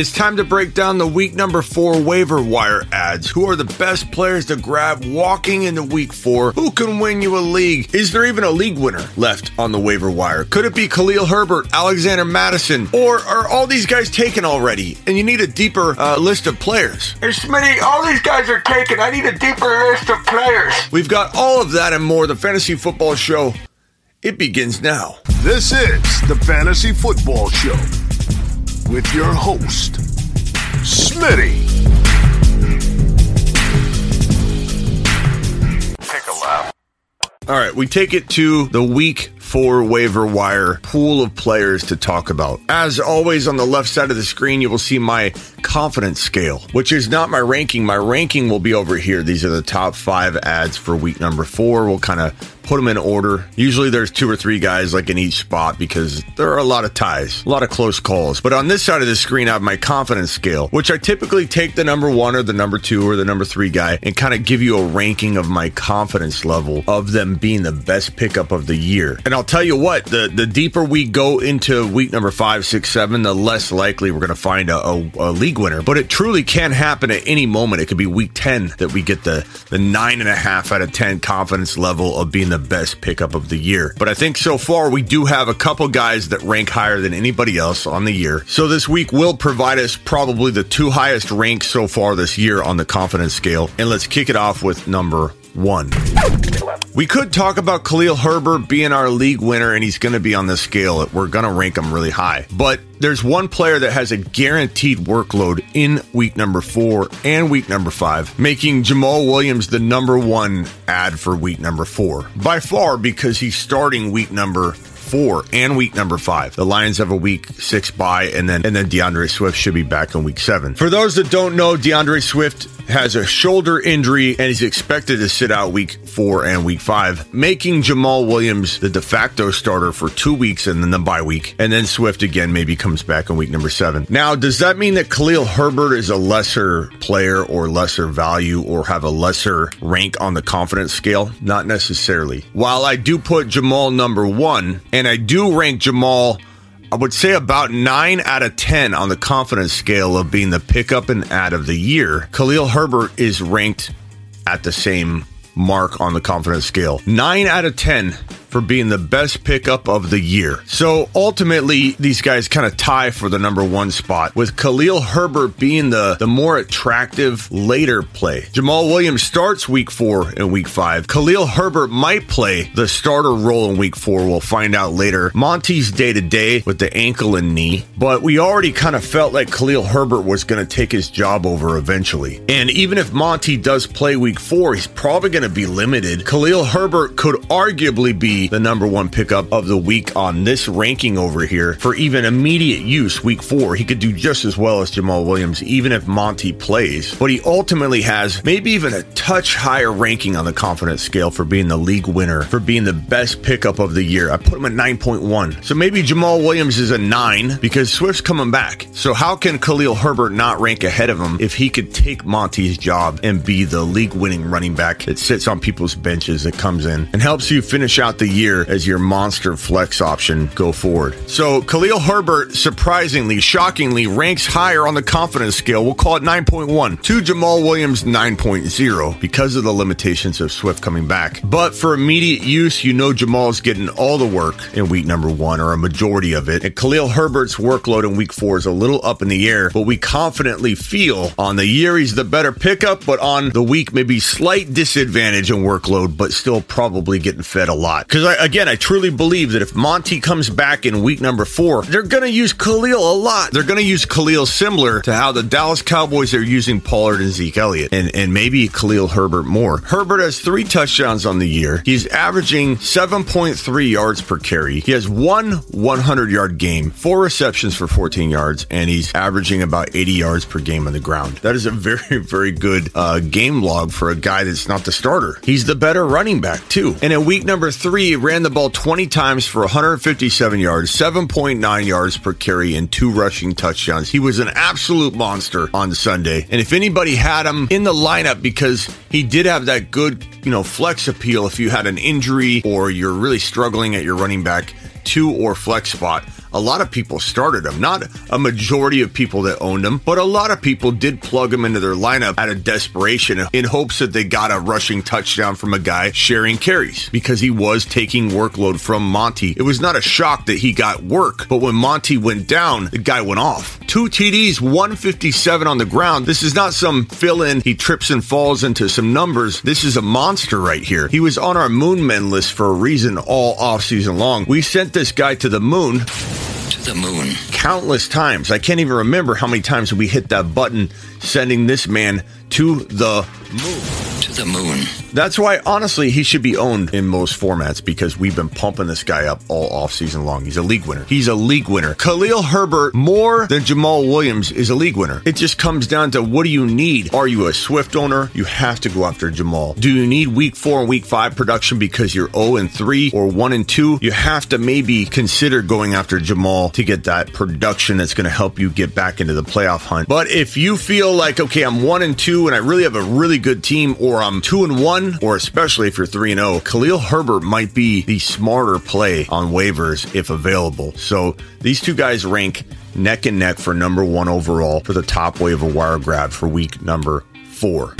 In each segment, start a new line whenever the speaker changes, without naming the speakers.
It's time to break down the week number four waiver wire adds. Who are the best players to grab walking into week four? Who can win you a league? Is there even a league winner left on the waiver wire? Could it be Khalil Herbert, Alexander Mattison, or are all these guys taken already and you need a deeper uh, list of players?
Hey, Smitty, all these guys are taken. I need a deeper list of players.
We've got all of that and more. The Fantasy Football Show. It begins now.
This is the Fantasy Football Show with your host, Smitty.
Take a lap.
All right, we take it to the week four waiver wire pool of players to talk about. As always, on the left side of the screen, you will see my confidence scale, which is not my ranking. My ranking will be over here. These are the top five adds for week number four. We'll kind of put them in order. Usually there's two or three guys like in each spot because there are a lot of ties, a lot of close calls. But on this side of the screen, I have my confidence scale, which I typically take the number one or the number two or the number three guy and kind of give you a ranking of my confidence level of them being the best pickup of the year. And I'll tell you what, the, the deeper we go into week number five, six, seven, the less likely we're going to find a, a, a league winner. But it truly can happen at any moment. It could be week 10 that we get the, the nine and a half out of 10 confidence level of being the best pickup of the year. But I think so far we do have a couple guys that rank higher than anybody else on the year. So this week will provide us probably the two highest ranks so far this year on the confidence scale. And let's kick it off with number one. We could talk about Khalil Herbert being our league winner, and he's going to be on this scale. We're going to rank him really high. But there's one player that has a guaranteed workload in week number four and week number five, making Jamaal Williams the number one add for week number four. By far, because he's starting week number four and week number five. The Lions have a week six bye, and then and then D'Andre Swift should be back in week seven. For those that don't know, D'Andre Swift has a shoulder injury and he's expected to sit out week four and week five, making Jamaal Williams the de facto starter for two weeks and then the bye week. And then Swift again maybe comes back in week number seven. Now, does that mean that Khalil Herbert is a lesser player or lesser value or have a lesser rank on the confidence scale? Not necessarily. While I do put Jamaal number one and I do rank Jamaal I would say about 9 out of 10 on the confidence scale of being the pickup and add of the year. Khalil Herbert is ranked at the same mark on the confidence scale. 9 out of 10 for being the best pickup of the year. So ultimately, these guys kind of tie for the number one spot, with Khalil Herbert being the, the more attractive later play. Jamaal Williams starts week four and week five. Khalil Herbert might play the starter role in week four. We'll find out later. Monty's day to day with the ankle and knee, but we already kind of felt like Khalil Herbert was going to take his job over eventually. And even if Monty does play week four, he's probably going to be limited. Khalil Herbert could arguably be the number one pickup of the week on this ranking over here for even immediate use week four. He could do just as well as Jamaal Williams, even if Monty plays. But he ultimately has maybe even a touch higher ranking on the confidence scale for being the league winner, for being the best pickup of the year. I put him at 9.1. So maybe Jamaal Williams is a nine because Swift's coming back. So how can Khalil Herbert not rank ahead of him if he could take Monty's job and be the league winning running back that sits on people's benches that comes in and helps you finish out the year as your monster flex option go forward. So Khalil Herbert, surprisingly, shockingly, ranks higher on the confidence scale. We'll call it 9.1 to Jamaal Williams 9.0 because of the limitations of Swift coming back. But for immediate use, you know Jamaal's getting all the work in week number one or a majority of it. And Khalil Herbert's workload in week four is a little up in the air, but we confidently feel on the year he's the better pickup, but on the week maybe slight disadvantage in workload, but still probably getting fed a lot. Because I, again, I truly believe that if Monty comes back in week number four, they're going to use Khalil a lot. They're going to use Khalil similar to how the Dallas Cowboys are using Pollard and Zeke Elliott, and, and maybe Khalil Herbert more. Herbert has three touchdowns on the year. He's averaging 7.3 yards per carry. He has one 100 yard game, four receptions for 14 yards, and he's averaging about 80 yards per game on the ground. That is a very, very good uh, game log for a guy that's not the starter. He's the better running back, too. And in week number three, he ran the ball 20 times for 157 yards, 7.9 yards per carry, and two rushing touchdowns. He was an absolute monster on Sunday. And if anybody had him in the lineup because he did have that good, you know, flex appeal if you had an injury or you're really struggling at your running back two or flex spot, a lot of people started them, Not a majority of people that owned them, but a lot of people did plug them into their lineup out of desperation in hopes that they got a rushing touchdown from a guy sharing carries because he was taking workload from Monty. It was not a shock that he got work, but when Monty went down, the guy went off. Two TDs, 157 on the ground. This is not some fill in, he trips and falls into some numbers. This is a monster right here. He was on our moon men list for a reason all off season long. We sent this guy to the moon
to the moon.
countless times. I can't even remember how many times we hit that button sending this man to the moon.
To the moon.
That's why, honestly, he should be owned in most formats because we've been pumping this guy up all off season long. He's a league winner. He's a league winner. Khalil Herbert, more than Jamaal Williams, is a league winner. It just comes down to what do you need? Are you a Swift owner? You have to go after Jamaal. Do you need week four and week five production because you're 0 and 3 or 1 and 2? You have to maybe consider going after Jamaal to get that production that's going to help you get back into the playoff hunt. But if you feel like, okay, I'm 1 and 2 and I really have a really good team, or I'm 2 and 1, or especially if you're 3 and 0, Khalil Herbert might be the smarter play on waivers if available. So these two guys rank neck and neck for number one overall for the top waiver wire grab for week number four.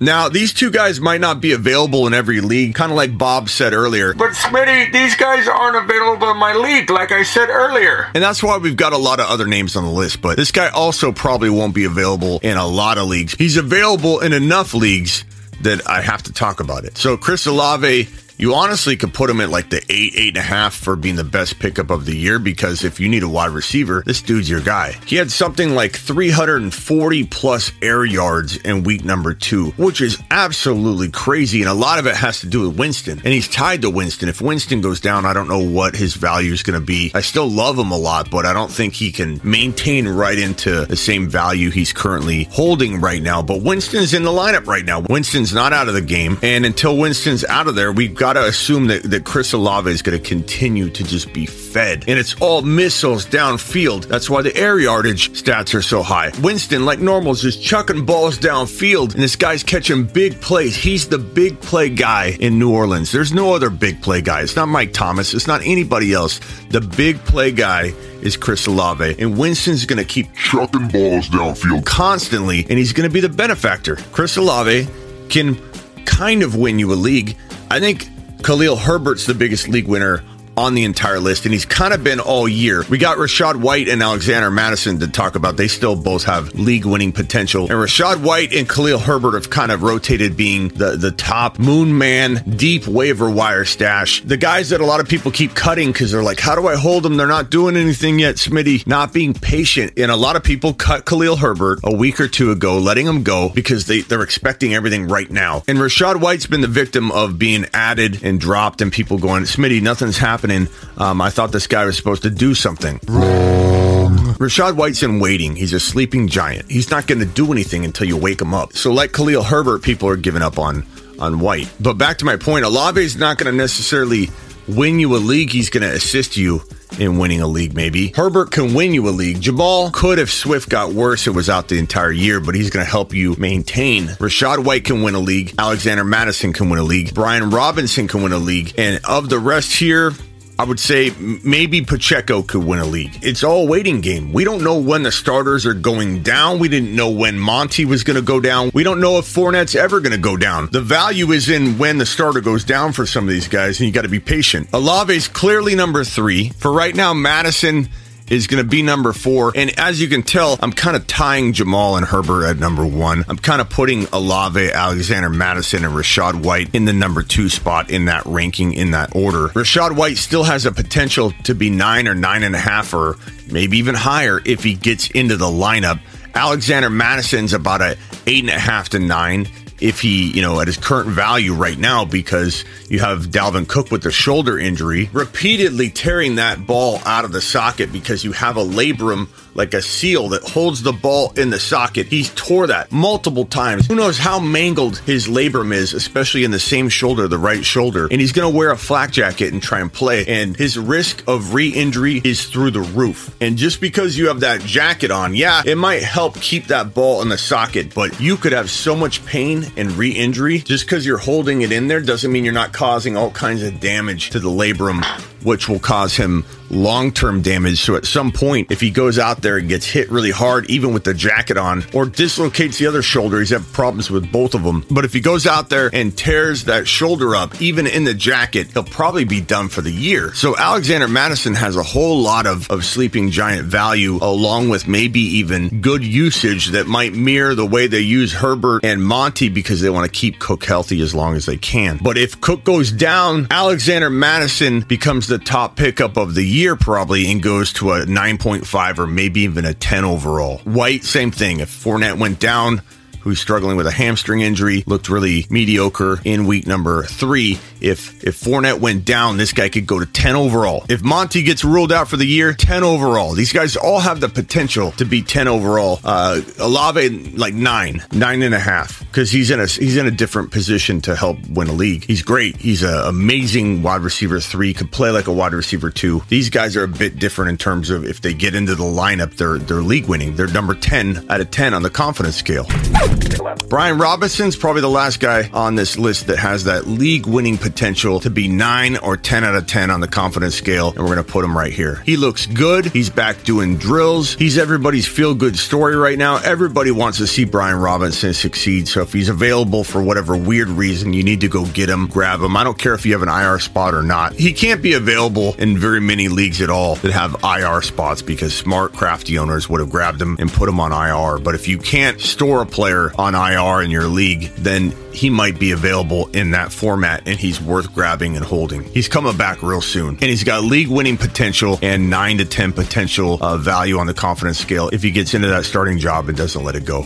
Now, these two guys might not be available in every league, kind of like Bob said earlier.
But Smitty, these guys aren't available in my league, like I said earlier.
And that's why we've got a lot of other names on the list. But this guy also probably won't be available in a lot of leagues. He's available in enough leagues that I have to talk about it. So Chris Olave, you honestly could put him at like the eight, eight and a half for being the best pickup of the year because if you need a wide receiver, this dude's your guy. He had something like 340 plus air yards in week number two, which is absolutely crazy. And a lot of it has to do with Winston. And he's tied to Winston. If Winston goes down, I don't know what his value is going to be. I still love him a lot, but I don't think he can maintain right into the same value he's currently holding right now. But Winston's in the lineup right now. Winston's not out of the game. And until Winston's out of there, we've got to assume that, that Chris Olave is going to continue to just be fed. And it's all missiles downfield. That's why the air yardage stats are so high. Winston, like normal, is just chucking balls downfield, and this guy's catching big plays. He's the big play guy in New Orleans. There's no other big play guy. It's not Mike Thomas. It's not anybody else. The big play guy is Chris Olave, and Winston's going to keep
Chucking balls downfield.
constantly, and he's going to be the benefactor. Chris Olave can kind of win you a league. I think Khalil Herbert's the biggest league winner on the entire list, and he's kind of been all year. We got Rachaad White and Alexander Mattison to talk about. They still both have league winning potential. And Rachaad White and Khalil Herbert have kind of rotated being the, the top moon man, deep waiver wire stash. The guys that a lot of people keep cutting because they're like, how do I hold them? They're not doing anything yet, Smitty. Not being patient. And a lot of people cut Khalil Herbert a week or two ago, letting him go because they, they're expecting everything right now. And Rachaad White's been the victim of being added and dropped and people going, Smitty, nothing's happening. Um, I thought this guy was supposed to do something. Wrong. Rachaad White's in waiting. He's a sleeping giant. He's not going to do anything until you wake him up. So, like Khalil Herbert, people are giving up on on White. But back to my point, Olave's not going to necessarily win you a league. He's going to assist you in winning a league, maybe. Herbert can win you a league. Jamaal could if Swift got worse and was out the entire year, but he's going to help you maintain. Rachaad White can win a league. Alexander Mattison can win a league. Brian Robinson can win a league. And of the rest here, I would say maybe Pacheco could win a league. It's all waiting game. We don't know when the starters are going down. We didn't know when Monty was going to go down. We don't know if Fournette's ever going to go down. The value is in when the starter goes down for some of these guys, and you got to be patient. Olave's clearly number three. For right now, Mattison is going to be number four. And as you can tell, I'm kind of tying Jamaal and Herbert at number one. I'm kind of putting Olave, Alexander Mattison, and Rachaad White in the number two spot in that ranking in that order. Rachaad White still has a potential to be nine or nine and a half or maybe even higher if he gets into the lineup. Alexander Mattison's about a eight and a half to nine if he, you know, at his current value right now, because you have Dalvin Cook with the shoulder injury, repeatedly tearing that ball out of the socket because you have a labrum like a seal that holds the ball in the socket. He's tore that multiple times. Who knows how mangled his labrum is, especially in the same shoulder, the right shoulder. And he's going to wear a flak jacket and try and play. And his risk of re injury is through the roof. And just because you have that jacket on, yeah, it might help keep that ball in the socket, but you could have so much pain and re injury just because you're holding it in there doesn't mean you're not causing all kinds of damage to the labrum, which will cause him long term damage. So at some point, if he goes out there and gets hit really hard, even with the jacket on, or dislocates the other shoulder, he's had problems with both of them. But if he goes out there and tears that shoulder up, even in the jacket, he'll probably be done for the year. So Alexander Mattison has a whole lot of, of sleeping giant value, along with maybe even good usage that might mirror the way they use Herbert and Monty because they want to keep Cook healthy as long as they can. But if Cook goes down, Alexander Mattison becomes the top pickup of the year probably and goes to a 9.5 or maybe even a 10 overall. White, same thing. If Fournette went down, who's struggling with a hamstring injury, looked really mediocre in week number three. If if Fournette went down, this guy could go to 10 overall. If Monty gets ruled out for the year, 10 overall. These guys all have the potential to be 10 overall. Uh Olave like nine, nine and a half, because he's in a he's in a different position to help win a league. He's great. He's an amazing wide receiver three, could play like a wide receiver two. These guys are a bit different in terms of if they get into the lineup, they're they're league winning. They're number 10 out of 10 on the confidence scale. Brian Robinson's probably the last guy on this list that has that league winning potential to be 9 or 10 out of 10 on the confidence scale, and we're going to put him right here. He looks good. He's back doing drills. He's everybody's feel good story right now. Everybody wants to see Brian Robinson succeed. So if he's available for whatever weird reason, you need to go get him, grab him. I don't care if you have an IR spot or not. He can't be available in very many leagues at all that have IR spots because smart, crafty owners would have grabbed him and put him on IR. But if you can't store a player on IR in your league, then he might be available in that format and he's worth grabbing and holding. He's coming back real soon and he's got league winning potential and 9 to 10 potential uh, value on the confidence scale if he gets into that starting job and doesn't let it go.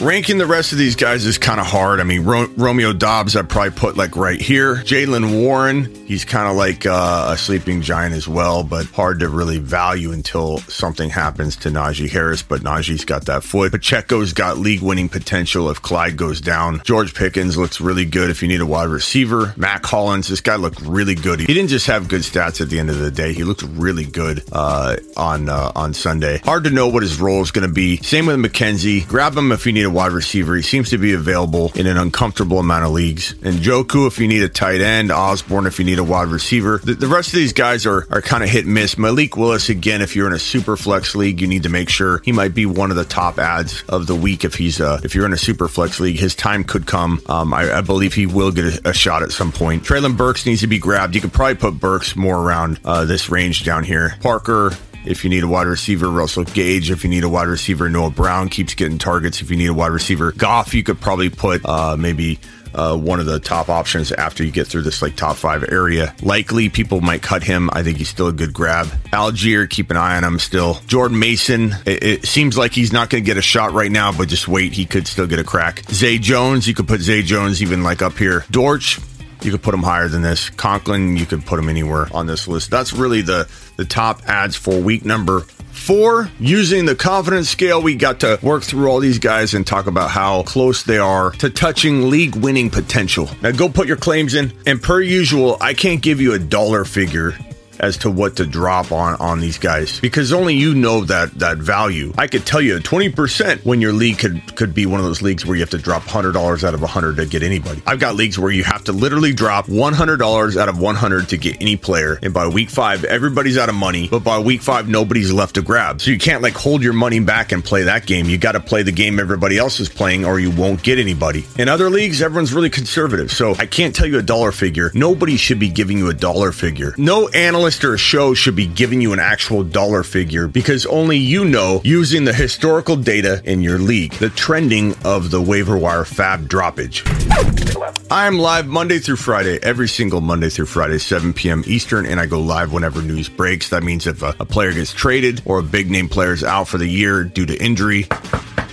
Ranking the rest of these guys is kind of hard. I mean, Ro- Romeo Doubs, I'd probably put like right here. Jaylen Warren, he's kind of like uh, a sleeping giant as well, but hard to really value until something happens to Najee Harris. But Najee's got that foot. Pacheco's got league winning potential if Clyde goes down. Pickens looks really good if you need a wide receiver. Mack Hollins, this guy looked really good. He didn't just have good stats at the end of the day. He looked really good uh, on uh, on Sunday. Hard to know what his role is going to be. Same with McKenzie. Grab him if you need a wide receiver. He seems to be available in an uncomfortable amount of leagues. And Njoku if you need a tight end. Osborn if you need a wide receiver. The, the rest of these guys are, are kind of hit and miss. Malik Willis, again, if you're in a super flex league, you need to make sure he might be one of the top adds of the week if he's uh, if you're in a super flex league. His time could come. Um, I, I, believe he will get a, a, shot at some point. Treylon Burks needs to be grabbed. You could probably put Burks more around uh, this range down here. Parker, if you need a wide receiver, Russell Gage. If you need a wide receiver, Noah Brown keeps getting targets. If you need a wide receiver, Goff, you could probably put uh, maybe uh, one of the top options after you get through this like top five area. Likely people might cut him. I think he's still a good grab. Allgeier, keep an eye on him still. Jordan Mason, it, it seems like he's not going to get a shot right now, but just wait. He could still get a crack. Zay Jones, you could put Zay Jones even like up here. Dortch, you could put him higher than this. Conklin, you could put him anywhere on this list. That's really the the top adds for week number four. Using the confidence scale, we got to work through all these guys and talk about how close they are to touching league winning potential. Now go put your claims in. And per usual, I can't give you a dollar figure as to what to drop on on these guys because only you know that that value. I could tell you 20% when your league could could be one of those leagues where you have to drop $100 out of 100 to get anybody. I've got leagues where you have to literally drop $100 out of 100 to get any player and by week 5 everybody's out of money, but by week 5 nobody's left to grab. So you can't like hold your money back and play that game. You got to play the game everybody else is playing or you won't get anybody. In other leagues everyone's really conservative. So I can't tell you a dollar figure. Nobody should be giving you a dollar figure. No analyst or a show should be giving you an actual dollar figure because only you know using the historical data in your league, the trending of the waiver wire FAAB droppage. I'm live Monday through Friday, every single Monday through Friday, 7 p.m. Eastern, and I go live whenever news breaks. That means if a, a player gets traded or a big name player is out for the year due to injury,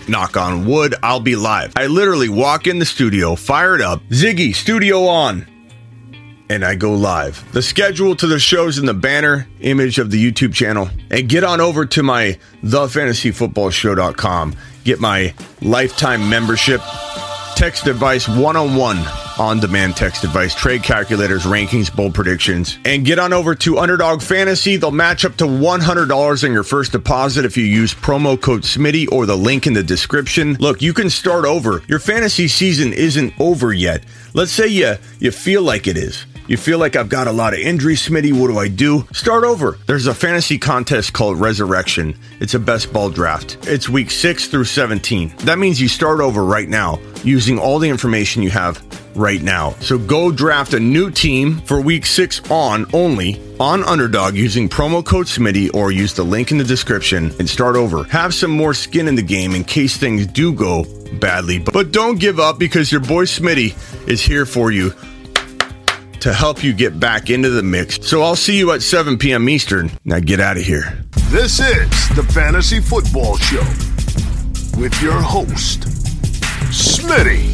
knock on wood, I'll be live. I literally walk in the studio, fire it up, Ziggy, studio on, and I go live. The schedule to the shows in the banner image of the YouTube channel. And get on over to my thefantasyfootballshow.com. Get my lifetime membership, text advice one on one on demand text advice, trade calculators, rankings, bold predictions, and get on over to Underdog Fantasy. They'll match up to $100 in your first deposit if you use promo code SMITTY or the link in the description. Look, you can start over. Your fantasy season isn't over yet. Let's say you, you feel like it is. You feel like I've got a lot of injuries, Smitty. What do I do? Start over. There's a fantasy contest called Resurrection. It's a best ball draft. It's week 6 through 17. That means you start over right now using all the information you have right now. So go draft a new team for week 6 on only on Underdog using promo code Smitty or use the link in the description and start over. Have some more skin in the game in case things do go badly. But don't give up because your boy Smitty is here for you to help you get back into the mix. So I'll see you at 7 p.m. Eastern. Now get out of here.
This is the Fantasy Football Show with your host, Smitty.